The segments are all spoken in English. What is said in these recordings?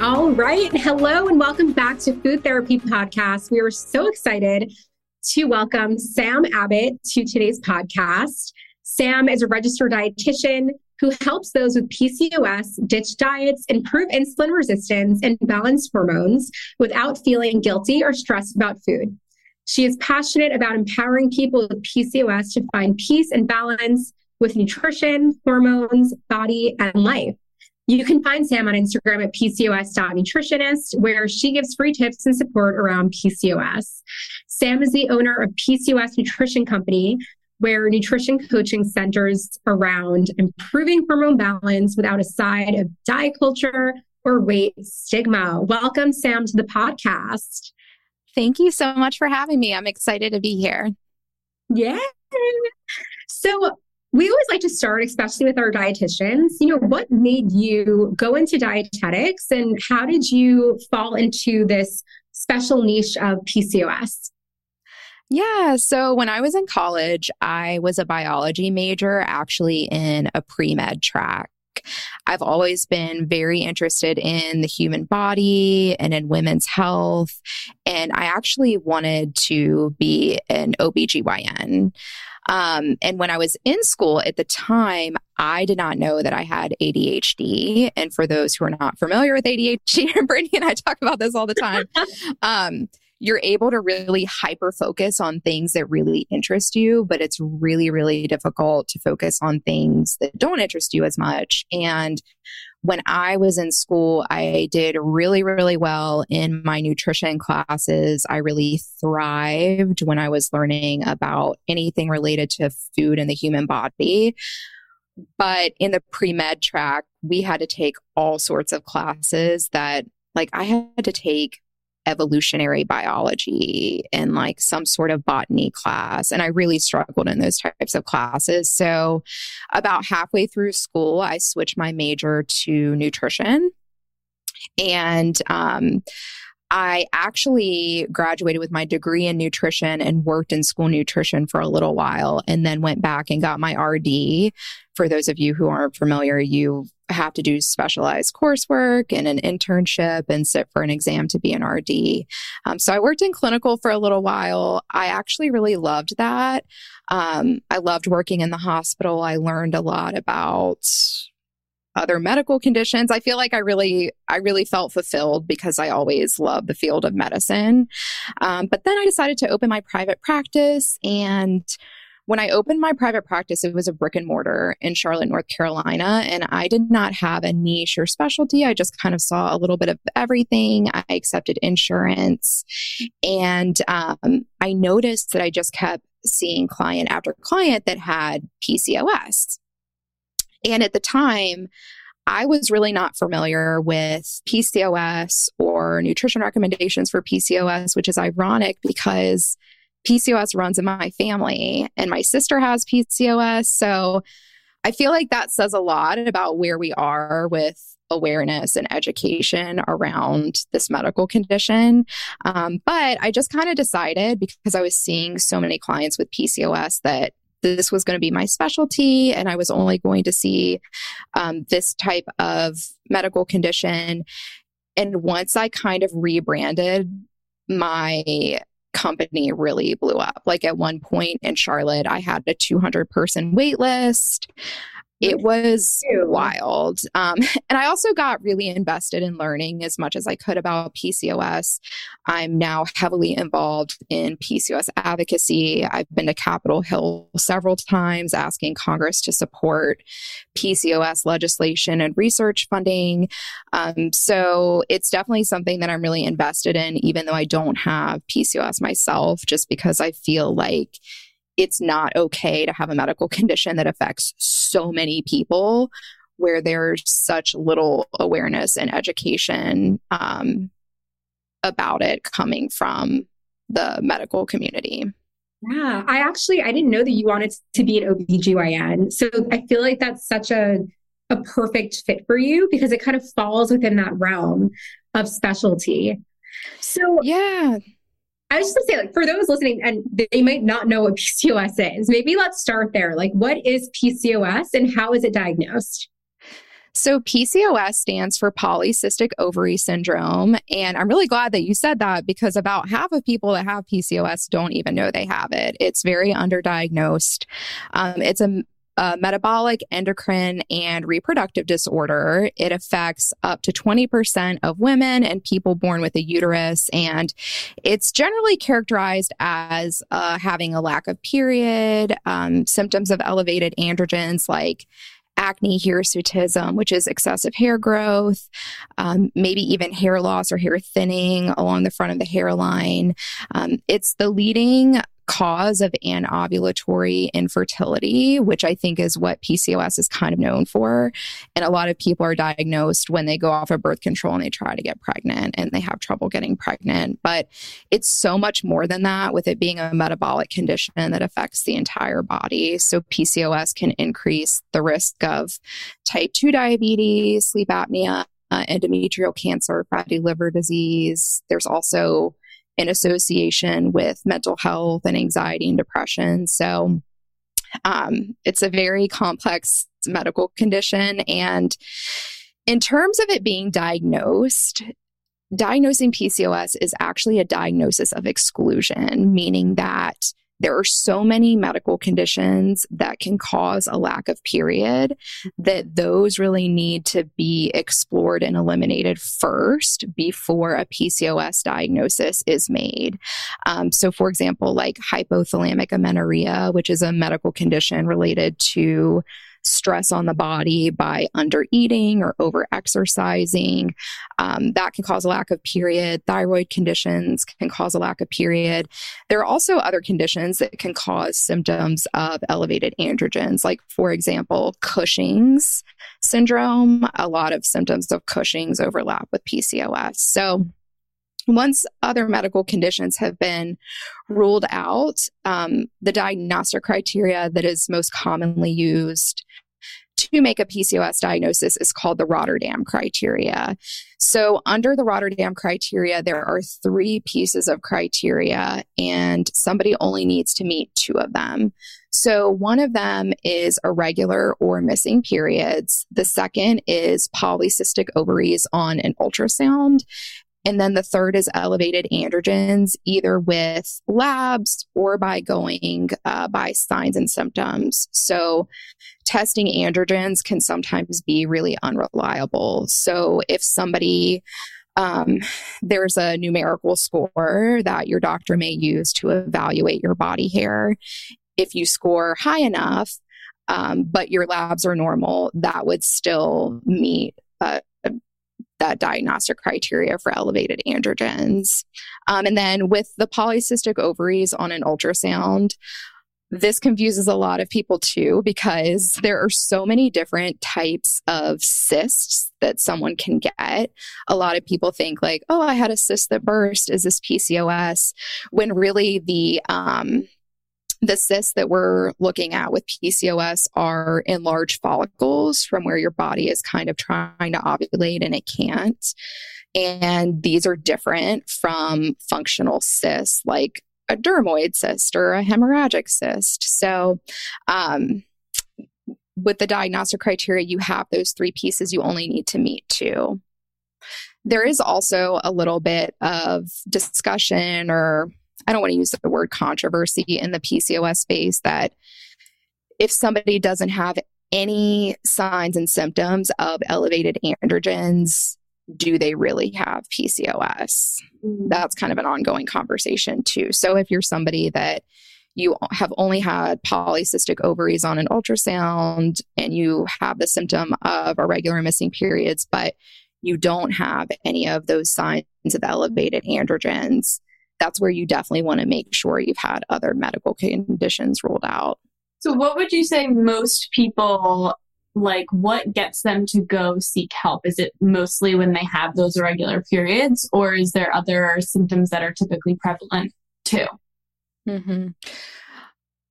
All right. Hello and welcome back to Food Therapy Podcast. We are so excited to welcome Sam Abbott to today's podcast. Sam is a registered dietitian who helps those with PCOS ditch diets, improve insulin resistance, and balance hormones without feeling guilty or stressed about food. She is passionate about empowering people with PCOS to find peace and balance with nutrition, hormones, body, and life. You can find Sam on Instagram at PCOS.nutritionist, where she gives free tips and support around PCOS. Sam is the owner of PCOS Nutrition Company, where nutrition coaching centers around improving hormone balance without a side of diet culture or weight stigma. Welcome, Sam, to the podcast. Thank you so much for having me. I'm excited to be here. Yeah. So, we always like to start, especially with our dietitians. You know, what made you go into dietetics and how did you fall into this special niche of PCOS? Yeah. So when I was in college, I was a biology major, actually in a pre med track. I've always been very interested in the human body and in women's health. And I actually wanted to be an OBGYN. Um, and when I was in school at the time, I did not know that I had ADHD. And for those who are not familiar with ADHD, and Brittany and I talk about this all the time, um, you're able to really hyper focus on things that really interest you, but it's really, really difficult to focus on things that don't interest you as much. And when I was in school, I did really, really well in my nutrition classes. I really thrived when I was learning about anything related to food and the human body. But in the pre med track, we had to take all sorts of classes that, like, I had to take evolutionary biology and like some sort of botany class. And I really struggled in those types of classes. So, about halfway through school, I switched my major to nutrition. And, um, I actually graduated with my degree in nutrition and worked in school nutrition for a little while and then went back and got my RD. For those of you who aren't familiar, you have to do specialized coursework and an internship and sit for an exam to be an RD. Um, so I worked in clinical for a little while. I actually really loved that. Um, I loved working in the hospital. I learned a lot about other medical conditions. I feel like I really, I really felt fulfilled because I always loved the field of medicine. Um, but then I decided to open my private practice. And when I opened my private practice, it was a brick and mortar in Charlotte, North Carolina. And I did not have a niche or specialty. I just kind of saw a little bit of everything. I accepted insurance. And um, I noticed that I just kept seeing client after client that had PCOS. And at the time, I was really not familiar with PCOS or nutrition recommendations for PCOS, which is ironic because PCOS runs in my family and my sister has PCOS. So I feel like that says a lot about where we are with awareness and education around this medical condition. Um, but I just kind of decided because I was seeing so many clients with PCOS that this was going to be my specialty and I was only going to see um, this type of medical condition. And once I kind of rebranded, my company really blew up. Like at one point in Charlotte, I had a 200 person wait list. It was wild. Um, and I also got really invested in learning as much as I could about PCOS. I'm now heavily involved in PCOS advocacy. I've been to Capitol Hill several times asking Congress to support PCOS legislation and research funding. Um, so it's definitely something that I'm really invested in, even though I don't have PCOS myself, just because I feel like it's not okay to have a medical condition that affects so many people where there's such little awareness and education um, about it coming from the medical community. Yeah, I actually I didn't know that you wanted to be an OBGYN. So I feel like that's such a a perfect fit for you because it kind of falls within that realm of specialty. So yeah, I was just gonna say, like, for those listening and they might not know what PCOS is, maybe let's start there. Like, what is PCOS and how is it diagnosed? So, PCOS stands for polycystic ovary syndrome. And I'm really glad that you said that because about half of people that have PCOS don't even know they have it. It's very underdiagnosed. Um, it's a a metabolic, endocrine, and reproductive disorder. It affects up to 20% of women and people born with a uterus. And it's generally characterized as uh, having a lack of period, um, symptoms of elevated androgens like acne hirsutism, which is excessive hair growth, um, maybe even hair loss or hair thinning along the front of the hairline. Um, it's the leading cause of anovulatory infertility, which I think is what PCOS is kind of known for. And a lot of people are diagnosed when they go off of birth control and they try to get pregnant and they have trouble getting pregnant. But it's so much more than that with it being a metabolic condition that affects the entire body. So PCOS can increase the risk of type 2 diabetes, sleep apnea, uh, endometrial cancer, fatty liver disease. There's also in association with mental health and anxiety and depression. So um, it's a very complex medical condition. And in terms of it being diagnosed, diagnosing PCOS is actually a diagnosis of exclusion, meaning that there are so many medical conditions that can cause a lack of period that those really need to be explored and eliminated first before a PCOS diagnosis is made. Um, so, for example, like hypothalamic amenorrhea, which is a medical condition related to stress on the body by under eating or over exercising. Um, that can cause a lack of period. Thyroid conditions can cause a lack of period. There are also other conditions that can cause symptoms of elevated androgens, like, for example, Cushing's syndrome. A lot of symptoms of Cushing's overlap with PCOS. So, once other medical conditions have been ruled out, um, the diagnostic criteria that is most commonly used to make a PCOS diagnosis is called the Rotterdam criteria. So, under the Rotterdam criteria, there are three pieces of criteria, and somebody only needs to meet two of them. So, one of them is irregular or missing periods. The second is polycystic ovaries on an ultrasound. And then the third is elevated androgens, either with labs or by going uh, by signs and symptoms. So, testing androgens can sometimes be really unreliable. So, if somebody um, there's a numerical score that your doctor may use to evaluate your body hair. If you score high enough, um, but your labs are normal, that would still meet uh, that diagnostic criteria for elevated androgens. Um, and then with the polycystic ovaries on an ultrasound, this confuses a lot of people too because there are so many different types of cysts that someone can get. A lot of people think like, "Oh, I had a cyst that burst. Is this PCOS?" When really the um, the cysts that we're looking at with PCOS are enlarged follicles from where your body is kind of trying to ovulate and it can't. And these are different from functional cysts like a dermoid cyst or a hemorrhagic cyst. So, um, with the diagnostic criteria, you have those three pieces. You only need to meet two. There is also a little bit of discussion or I don't want to use the word controversy in the PCOS space that if somebody doesn't have any signs and symptoms of elevated androgens, do they really have PCOS? Mm-hmm. That's kind of an ongoing conversation, too. So, if you're somebody that you have only had polycystic ovaries on an ultrasound and you have the symptom of irregular missing periods, but you don't have any of those signs of elevated androgens, that's where you definitely want to make sure you've had other medical conditions ruled out. So, what would you say most people like? What gets them to go seek help? Is it mostly when they have those irregular periods, or is there other symptoms that are typically prevalent too? Mm-hmm.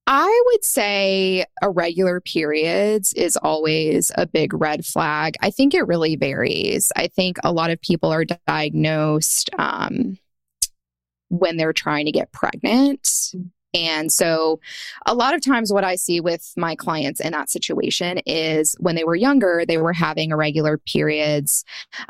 I would say irregular periods is always a big red flag. I think it really varies. I think a lot of people are diagnosed um, when they're trying to get pregnant. And so, a lot of times, what I see with my clients in that situation is when they were younger, they were having irregular periods.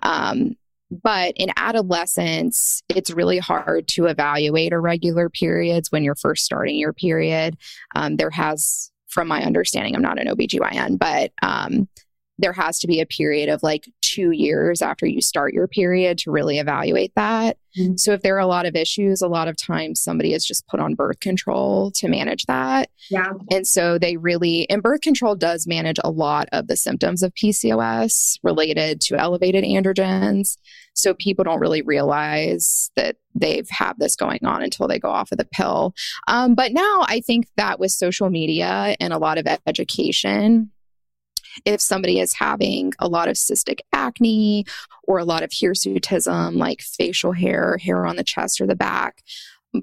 Um, but in adolescence, it's really hard to evaluate irregular periods when you're first starting your period. Um, there has, from my understanding, I'm not an OBGYN, but um, there has to be a period of like two years after you start your period to really evaluate that. Mm-hmm. So, if there are a lot of issues, a lot of times somebody is just put on birth control to manage that. Yeah. And so, they really, and birth control does manage a lot of the symptoms of PCOS related to elevated androgens. So, people don't really realize that they've had this going on until they go off of the pill. Um, but now I think that with social media and a lot of education, if somebody is having a lot of cystic acne or a lot of hirsutism, like facial hair, hair on the chest or the back,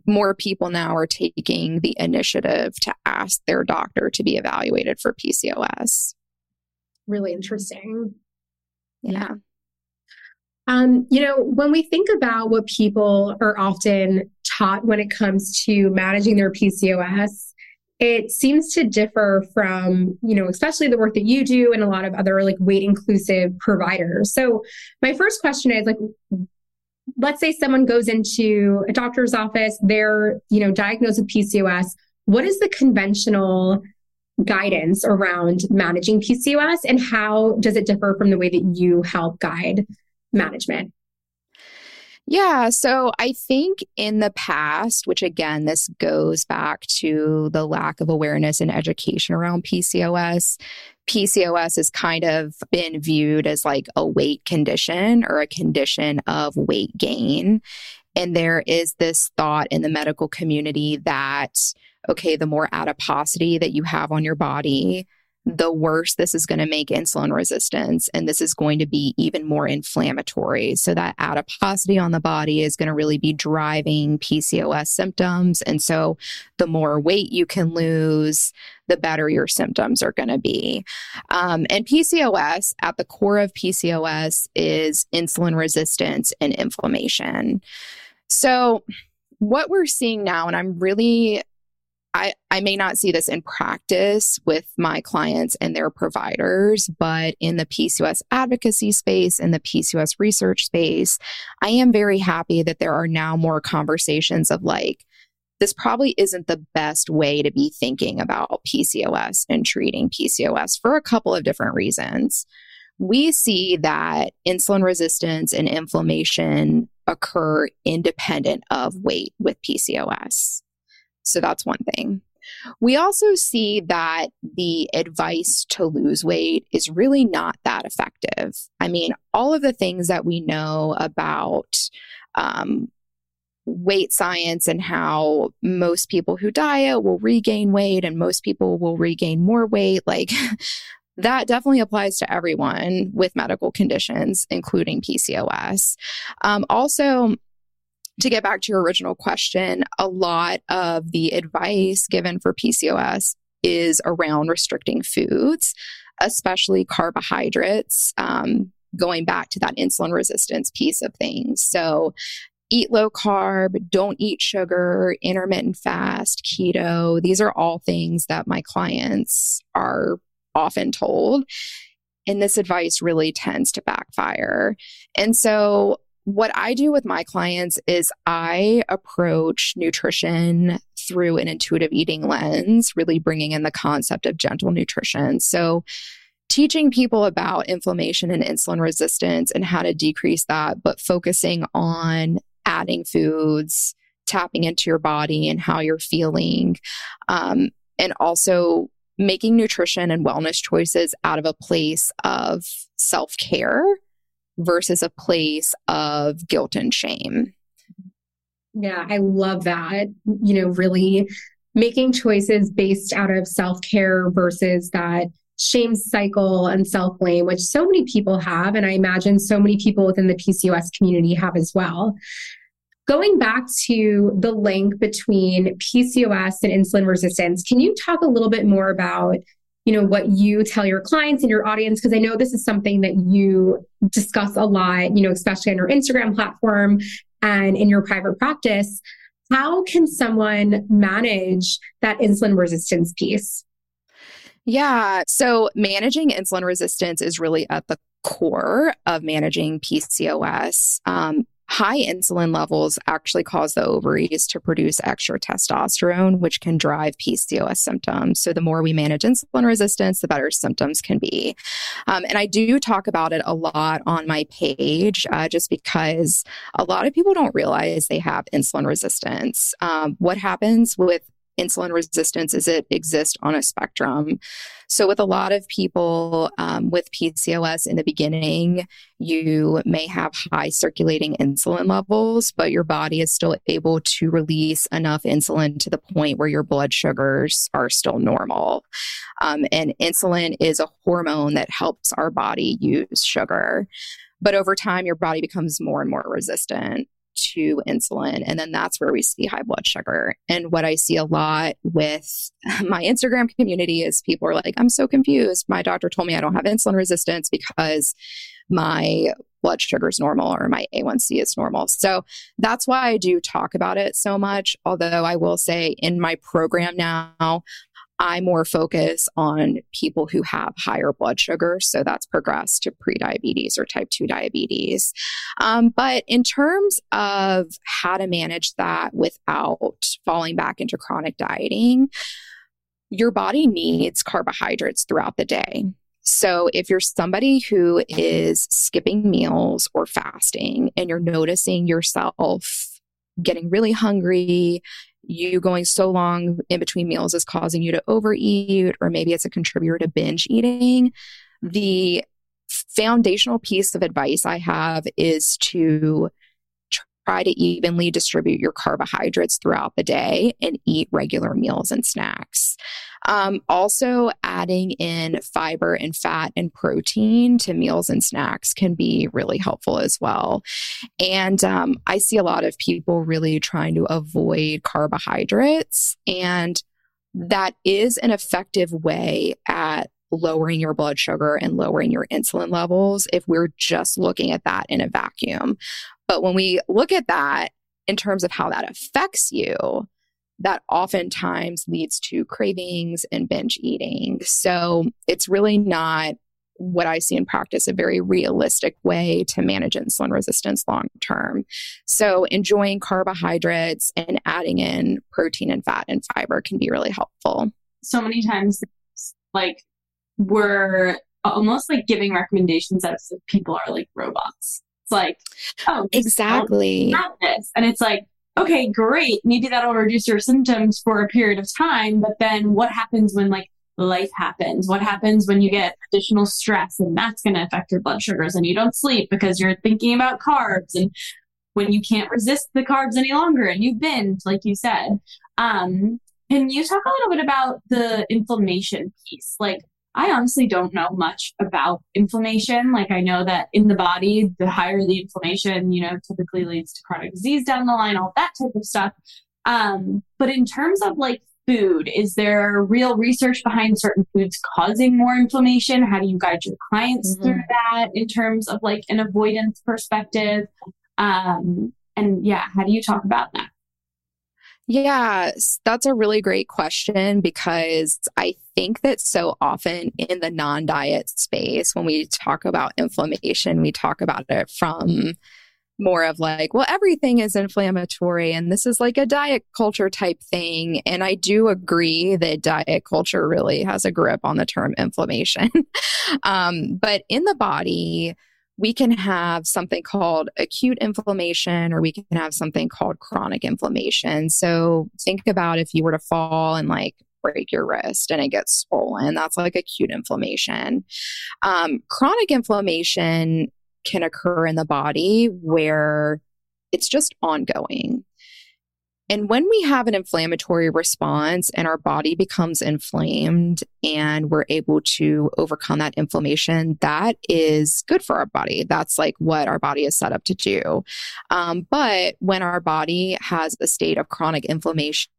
more people now are taking the initiative to ask their doctor to be evaluated for PCOS. Really interesting. Yeah. Um, you know, when we think about what people are often taught when it comes to managing their PCOS, it seems to differ from, you know, especially the work that you do and a lot of other like weight inclusive providers. So, my first question is like, let's say someone goes into a doctor's office, they're, you know, diagnosed with PCOS. What is the conventional guidance around managing PCOS and how does it differ from the way that you help guide management? Yeah. So I think in the past, which again, this goes back to the lack of awareness and education around PCOS, PCOS has kind of been viewed as like a weight condition or a condition of weight gain. And there is this thought in the medical community that, okay, the more adiposity that you have on your body, the worse this is going to make insulin resistance. And this is going to be even more inflammatory. So, that adiposity on the body is going to really be driving PCOS symptoms. And so, the more weight you can lose, the better your symptoms are going to be. Um, and PCOS, at the core of PCOS, is insulin resistance and inflammation. So, what we're seeing now, and I'm really I, I may not see this in practice with my clients and their providers, but in the PCOS advocacy space, in the PCOS research space, I am very happy that there are now more conversations of like, this probably isn't the best way to be thinking about PCOS and treating PCOS for a couple of different reasons. We see that insulin resistance and inflammation occur independent of weight with PCOS. So that's one thing. We also see that the advice to lose weight is really not that effective. I mean, all of the things that we know about um, weight science and how most people who diet will regain weight and most people will regain more weight, like that definitely applies to everyone with medical conditions, including PCOS. Um, also, to get back to your original question, a lot of the advice given for PCOS is around restricting foods, especially carbohydrates, um, going back to that insulin resistance piece of things. So, eat low carb, don't eat sugar, intermittent fast, keto. These are all things that my clients are often told. And this advice really tends to backfire. And so what I do with my clients is I approach nutrition through an intuitive eating lens, really bringing in the concept of gentle nutrition. So, teaching people about inflammation and insulin resistance and how to decrease that, but focusing on adding foods, tapping into your body and how you're feeling, um, and also making nutrition and wellness choices out of a place of self care versus a place of guilt and shame. Yeah, I love that. You know, really making choices based out of self care versus that shame cycle and self blame, which so many people have. And I imagine so many people within the PCOS community have as well. Going back to the link between PCOS and insulin resistance, can you talk a little bit more about you know what you tell your clients and your audience because i know this is something that you discuss a lot you know especially on your instagram platform and in your private practice. How can someone manage that insulin resistance piece? Yeah so managing insulin resistance is really at the core of managing pcos um, high insulin levels actually cause the ovaries to produce extra testosterone, which can drive PCOS symptoms. So, the more we manage insulin resistance, the better symptoms can be. Um, and I do talk about it a lot on my page uh, just because a lot of people don't realize they have insulin resistance. Um, what happens with insulin resistance is it exists on a spectrum. So, with a lot of people um, with PCOS in the beginning, you may have high circulating insulin levels, but your body is still able to release enough insulin to the point where your blood sugars are still normal. Um, and insulin is a hormone that helps our body use sugar. But over time, your body becomes more and more resistant to insulin. And then that's where we see high blood sugar. And what I see a lot with my Instagram community is people are like, I'm so confused. My doctor told me I don't have insulin resistance because my blood sugar is normal or my A1C is normal. So that's why I do talk about it so much. Although I will say in my program now, I more focus on people who have higher blood sugar. So that's progressed to prediabetes or type 2 diabetes. Um, but in terms of how to manage that without falling back into chronic dieting, your body needs carbohydrates throughout the day. So, if you're somebody who is skipping meals or fasting and you're noticing yourself getting really hungry you going so long in between meals is causing you to overeat, or maybe it's a contributor to binge eating. The foundational piece of advice I have is to try to evenly distribute your carbohydrates throughout the day and eat regular meals and snacks. Um, also, adding in fiber and fat and protein to meals and snacks can be really helpful as well. And um, I see a lot of people really trying to avoid carbohydrates, and that is an effective way at lowering your blood sugar and lowering your insulin levels if we're just looking at that in a vacuum. But when we look at that in terms of how that affects you, that oftentimes leads to cravings and binge eating. So it's really not what I see in practice a very realistic way to manage insulin resistance long term. So, enjoying carbohydrates and adding in protein and fat and fiber can be really helpful. So many times, like, we're almost like giving recommendations as if people are like robots. Like, oh, exactly. And it's like, okay, great. Maybe that'll reduce your symptoms for a period of time. But then what happens when like life happens? What happens when you get additional stress and that's going to affect your blood sugars and you don't sleep because you're thinking about carbs and when you can't resist the carbs any longer and you've been, like you said. Um, can you talk a little bit about the inflammation piece? Like, I honestly don't know much about inflammation. Like I know that in the body, the higher the inflammation, you know, typically leads to chronic disease down the line, all that type of stuff. Um, but in terms of like food, is there real research behind certain foods causing more inflammation? How do you guide your clients mm-hmm. through that in terms of like an avoidance perspective? Um, and yeah, how do you talk about that? Yeah, that's a really great question because I think that so often in the non diet space, when we talk about inflammation, we talk about it from more of like, well, everything is inflammatory and this is like a diet culture type thing. And I do agree that diet culture really has a grip on the term inflammation. um, but in the body, we can have something called acute inflammation or we can have something called chronic inflammation. So think about if you were to fall and like break your wrist and it gets swollen, that's like acute inflammation. Um, chronic inflammation can occur in the body where it's just ongoing. And when we have an inflammatory response and our body becomes inflamed and we're able to overcome that inflammation, that is good for our body. That's like what our body is set up to do. Um, but when our body has a state of chronic inflammation,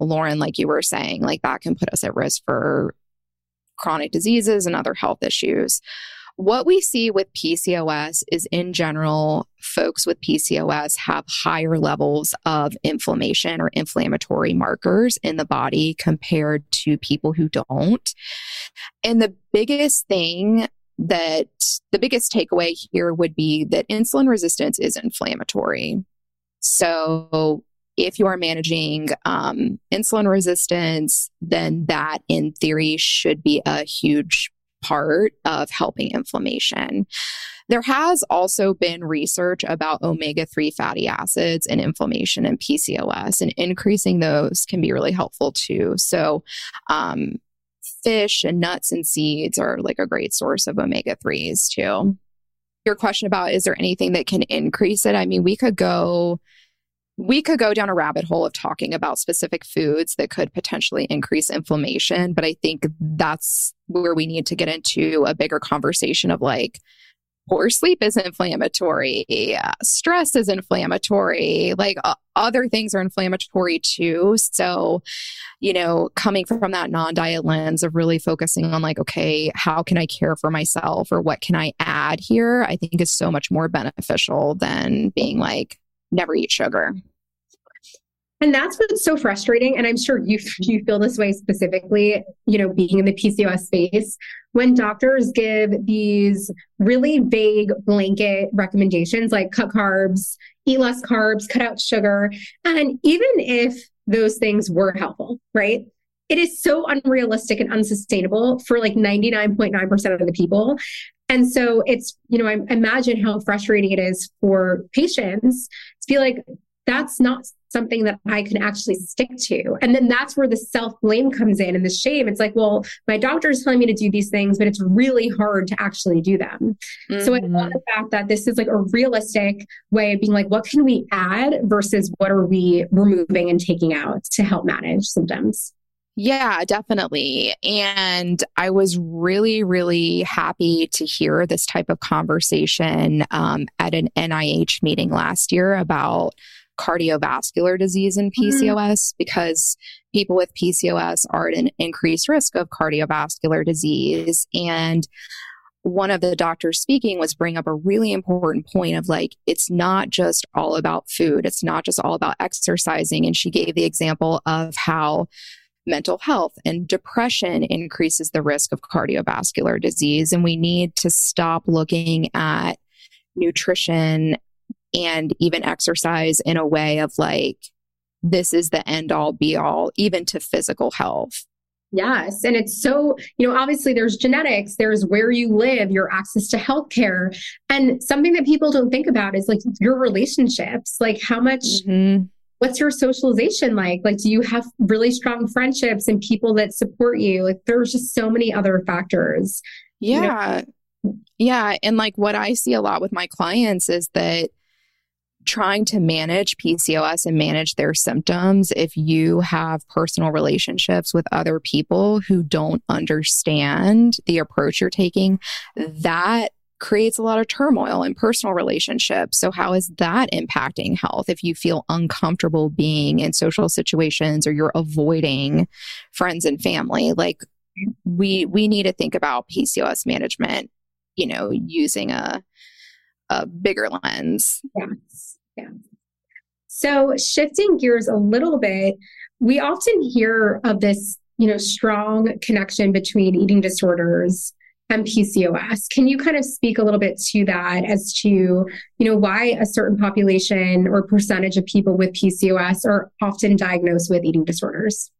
Lauren, like you were saying, like that can put us at risk for chronic diseases and other health issues. What we see with PCOS is in general, folks with PCOS have higher levels of inflammation or inflammatory markers in the body compared to people who don't. And the biggest thing that the biggest takeaway here would be that insulin resistance is inflammatory. So if you are managing um, insulin resistance, then that in theory should be a huge part of helping inflammation. There has also been research about omega 3 fatty acids and inflammation and PCOS, and increasing those can be really helpful too. So, um, fish and nuts and seeds are like a great source of omega 3s too. Your question about is there anything that can increase it? I mean, we could go we could go down a rabbit hole of talking about specific foods that could potentially increase inflammation, but I think that's where we need to get into a bigger conversation of like, poor sleep is inflammatory, stress is inflammatory, like uh, other things are inflammatory too. So, you know, coming from that non diet lens of really focusing on like, okay, how can I care for myself or what can I add here? I think is so much more beneficial than being like, never eat sugar. And that's what's so frustrating. And I'm sure you you feel this way specifically, you know, being in the PCOS space, when doctors give these really vague blanket recommendations like cut carbs, eat less carbs, cut out sugar. And even if those things were helpful, right? It is so unrealistic and unsustainable for like 99.9% of the people. And so it's, you know, I imagine how frustrating it is for patients to be like, that's not something that I can actually stick to. And then that's where the self blame comes in and the shame. It's like, well, my doctor is telling me to do these things, but it's really hard to actually do them. Mm-hmm. So I love mm-hmm. the fact that this is like a realistic way of being like, what can we add versus what are we removing and taking out to help manage symptoms? Yeah, definitely. And I was really, really happy to hear this type of conversation um, at an NIH meeting last year about cardiovascular disease and PCOS mm-hmm. because people with PCOS are at an increased risk of cardiovascular disease. And one of the doctors speaking was bring up a really important point of like it's not just all about food it's not just all about exercising and she gave the example of how mental health and depression increases the risk of cardiovascular disease. And we need to stop looking at nutrition and even exercise in a way of like, this is the end all be all, even to physical health. Yes. And it's so, you know, obviously there's genetics, there's where you live, your access to healthcare. And something that people don't think about is like your relationships, like how much mm-hmm what's your socialization like? Like, do you have really strong friendships and people that support you? Like, there's just so many other factors. Yeah. You know? Yeah. And like what I see a lot with my clients is that trying to manage PCOS and manage their symptoms, if you have personal relationships with other people who don't understand the approach you're taking, that creates a lot of turmoil in personal relationships. So, how is that impacting health if you feel uncomfortable being in social situations or you're avoiding friends and family? Like, we we need to think about PCOS management, you know, mm-hmm. using a a bigger lens. Yes. Yeah. So, shifting gears a little bit, we often hear of this, you know, strong connection between eating disorders and PCOS. Can you kind of speak a little bit to that as to, you know, why a certain population or percentage of people with PCOS are often diagnosed with eating disorders?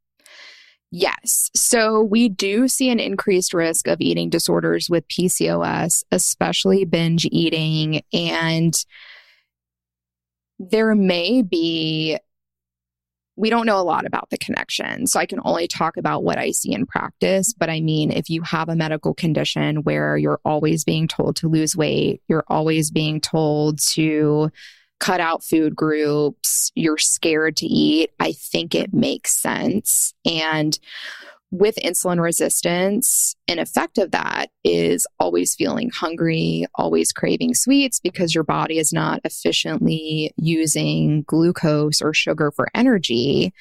Yes. So we do see an increased risk of eating disorders with PCOS, especially binge eating. And there may be we don't know a lot about the connection. So I can only talk about what I see in practice. But I mean, if you have a medical condition where you're always being told to lose weight, you're always being told to cut out food groups, you're scared to eat, I think it makes sense. And with insulin resistance, an effect of that is always feeling hungry, always craving sweets because your body is not efficiently using glucose or sugar for energy.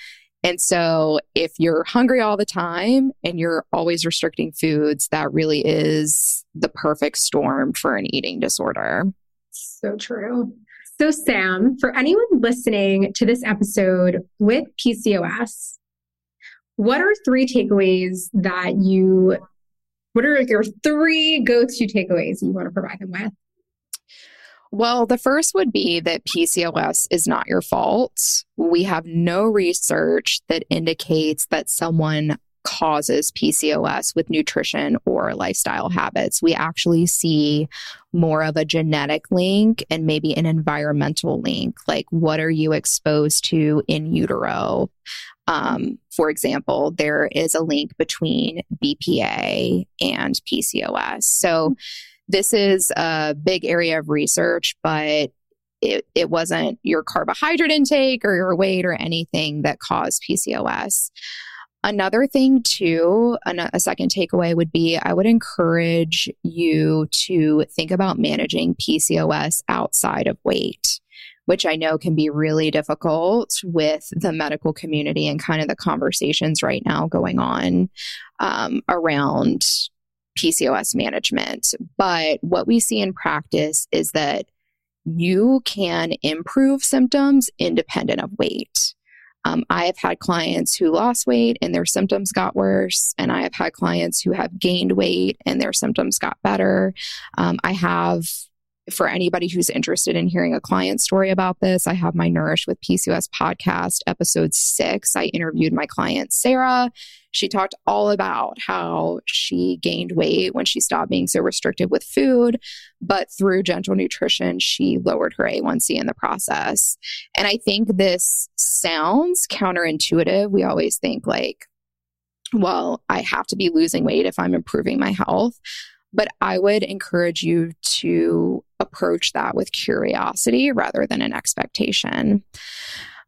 And so, if you're hungry all the time and you're always restricting foods, that really is the perfect storm for an eating disorder. So true. So, Sam, for anyone listening to this episode with PCOS, what are three takeaways that you, what are your three go to takeaways you want to provide them with? Well, the first would be that PCOS is not your fault. We have no research that indicates that someone causes PCOS with nutrition or lifestyle habits. We actually see more of a genetic link and maybe an environmental link. Like, what are you exposed to in utero? Um, for example, there is a link between BPA and PCOS. So, this is a big area of research, but it, it wasn't your carbohydrate intake or your weight or anything that caused PCOS. Another thing, too, a second takeaway would be I would encourage you to think about managing PCOS outside of weight which I know can be really difficult with the medical community and kind of the conversations right now going on um, around PCOS management. But what we see in practice is that you can improve symptoms independent of weight. Um, I have had clients who lost weight and their symptoms got worse, and I have had clients who have gained weight and their symptoms got better. Um, I have for anybody who's interested in hearing a client story about this, I have my Nourished with PCOS podcast, episode six. I interviewed my client, Sarah. She talked all about how she gained weight when she stopped being so restrictive with food, but through gentle nutrition, she lowered her A1C in the process. And I think this sounds counterintuitive. We always think, like, well, I have to be losing weight if I'm improving my health. But I would encourage you to approach that with curiosity rather than an expectation.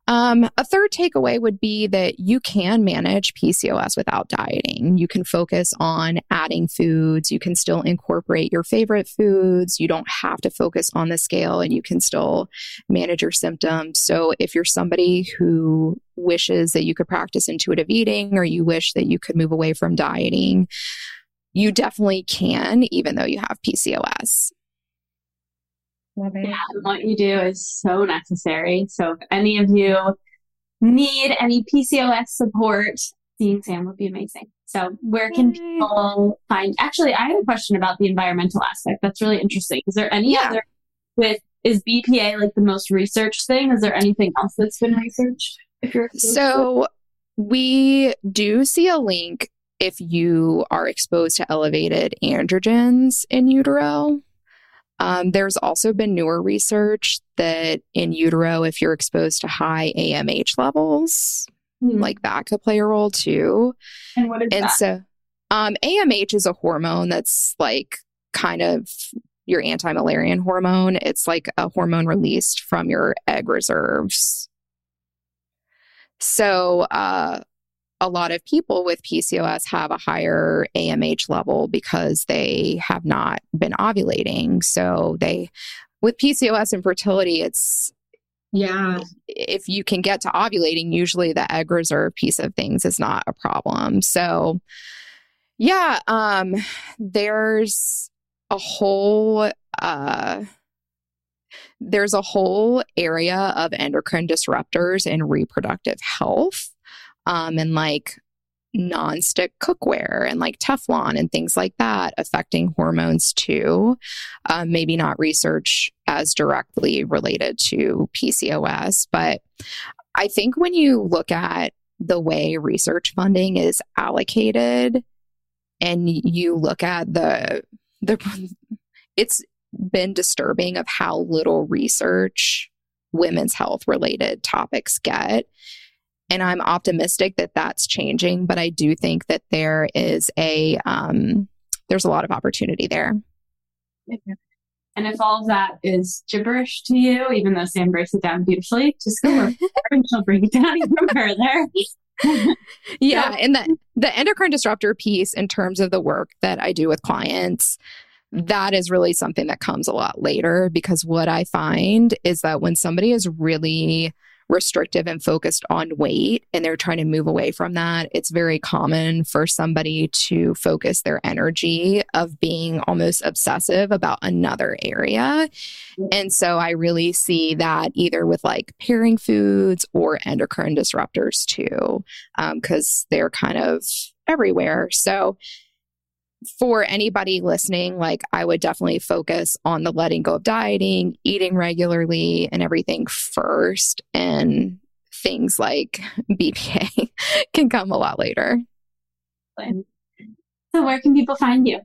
Um, a third takeaway would be that you can manage PCOS without dieting. You can focus on adding foods. You can still incorporate your favorite foods. You don't have to focus on the scale and you can still manage your symptoms. So, if you're somebody who wishes that you could practice intuitive eating or you wish that you could move away from dieting, you definitely can, even though you have PCOS. Yeah, what you do is so necessary. So if any of you need any PCOS support, seeing Sam would be amazing. So where can people find actually I have a question about the environmental aspect. That's really interesting. Is there any yeah. other with is BPA like the most researched thing? Is there anything else that's been researched? If you're so we do see a link if you are exposed to elevated androgens in utero. Um, there's also been newer research that in utero, if you're exposed to high AMH levels, mm-hmm. like that could play a role too. And what is and that? so um, AMH is a hormone that's like kind of your anti Mullerian hormone. It's like a hormone released from your egg reserves. So, uh, a lot of people with PCOS have a higher AMH level because they have not been ovulating. So they, with PCOS and fertility, it's yeah. If you can get to ovulating, usually the egg reserve piece of things is not a problem. So, yeah, um, there's a whole uh, there's a whole area of endocrine disruptors in reproductive health um, and like nonstick cookware and like Teflon and things like that affecting hormones too. Um, maybe not research as directly related to PCOS, but I think when you look at the way research funding is allocated and you look at the the it's been disturbing of how little research women's health related topics get and i'm optimistic that that's changing but i do think that there is a um, there's a lot of opportunity there. And if all of that is gibberish to you even though sam breaks it down beautifully just go over and she'll break it down even further. Yeah, and the the endocrine disruptor piece in terms of the work that I do with clients, that is really something that comes a lot later because what I find is that when somebody is really restrictive and focused on weight and they're trying to move away from that, it's very common for somebody to focus their energy of being almost obsessive about another area. And so I really see that either with like pairing foods or endocrine disruptors too, because um, they're kind of everywhere. So for anybody listening, like I would definitely focus on the letting go of dieting, eating regularly, and everything first. And things like BPA can come a lot later. So, where can people find you?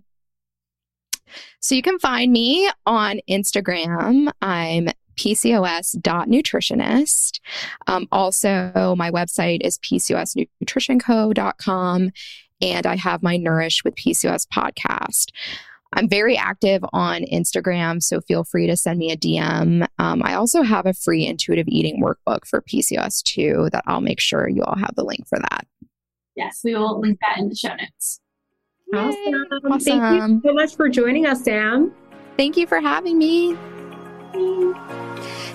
So, you can find me on Instagram. I'm PCOS.nutritionist. Um, also, my website is PCOSnutritionco.com and I have my Nourished with PCOS podcast. I'm very active on Instagram, so feel free to send me a DM. Um, I also have a free intuitive eating workbook for PCOS too that I'll make sure you all have the link for that. Yes, we will link that in the show notes. Awesome. awesome. Thank you so much for joining us, Sam. Thank you for having me.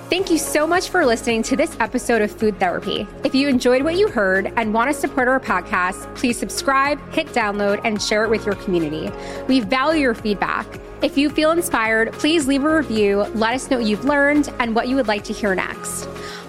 Thank you so much for listening to this episode of Food Therapy. If you enjoyed what you heard and want to support our podcast, please subscribe, hit download, and share it with your community. We value your feedback. If you feel inspired, please leave a review, let us know what you've learned and what you would like to hear next.